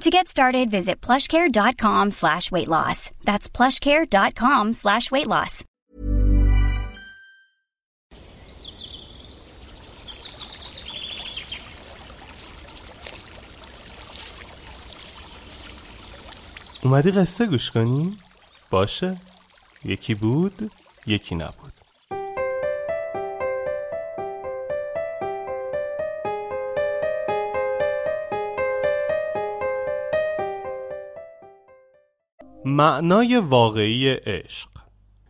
To get started, visit plushcare.com slash weight loss. That's plushcare.com slash weight loss. اومدی قصه گوش کنی؟ باشه یکی بود یکی نبود معنای واقعی عشق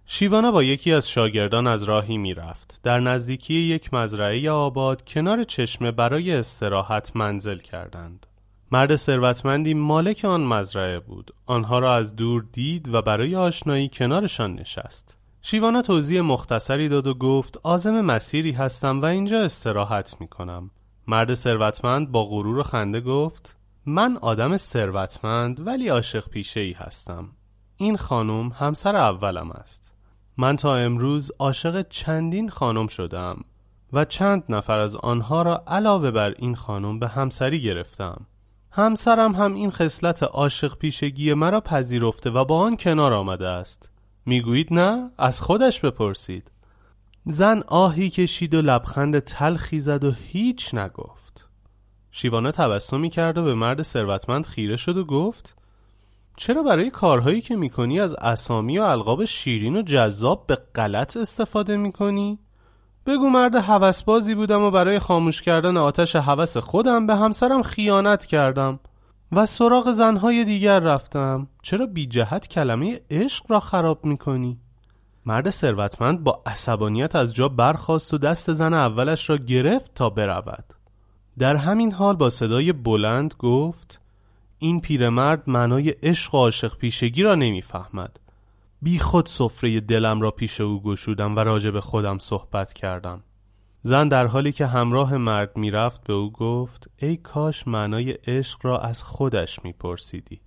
شیوانا با یکی از شاگردان از راهی می‌رفت. در نزدیکی یک مزرعه آباد کنار چشمه برای استراحت منزل کردند. مرد ثروتمندی مالک آن مزرعه بود. آنها را از دور دید و برای آشنایی کنارشان نشست. شیوانا توضیح مختصری داد و گفت آزم مسیری هستم و اینجا استراحت می کنم. مرد ثروتمند با غرور و خنده گفت من آدم ثروتمند ولی عاشق پیشه ای هستم. این خانم همسر اولم است. من تا امروز عاشق چندین خانم شدم و چند نفر از آنها را علاوه بر این خانم به همسری گرفتم. همسرم هم این خصلت عاشق پیشگی مرا پذیرفته و با آن کنار آمده است. می‌گویید نه؟ از خودش بپرسید. زن آهی کشید و لبخند تلخی زد و هیچ نگفت. شیوانه تبسمی کرد و به مرد ثروتمند خیره شد و گفت چرا برای کارهایی که می‌کنی از اسامی و القاب شیرین و جذاب به غلط استفاده می‌کنی؟ بگو مرد هوسبازی بودم و برای خاموش کردن آتش هوس خودم به همسرم خیانت کردم و سراغ زنهای دیگر رفتم چرا بی جهت کلمه عشق را خراب می‌کنی؟ مرد ثروتمند با عصبانیت از جا برخاست و دست زن اولش را گرفت تا برود در همین حال با صدای بلند گفت این پیرمرد معنای عشق و عاشق پیشگی را نمی‌فهمد. بی خود سفره دلم را پیش او گشودم و راجع به خودم صحبت کردم. زن در حالی که همراه مرد می‌رفت به او گفت ای کاش معنای عشق را از خودش میپرسیدی.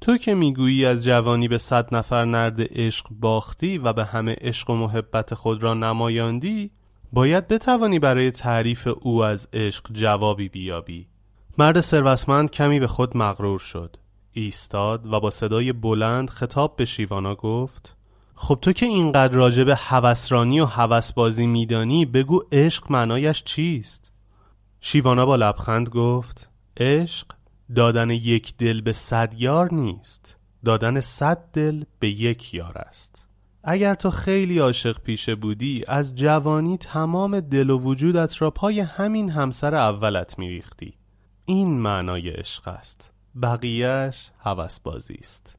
تو که می‌گویی از جوانی به صد نفر نرد عشق باختی و به همه عشق و محبت خود را نمایاندی باید بتوانی برای تعریف او از عشق جوابی بیابی. مرد ثروتمند کمی به خود مغرور شد. ایستاد و با صدای بلند خطاب به شیوانا گفت خب تو که اینقدر راجع به هوسرانی و هوسبازی میدانی بگو عشق معنایش چیست؟ شیوانا با لبخند گفت عشق دادن یک دل به صد یار نیست. دادن صد دل به یک یار است. اگر تو خیلی عاشق پیشه بودی از جوانی تمام دل و وجودت را پای همین همسر اولت میریختی. این معنای عشق است. بقیهش هوسبازی است.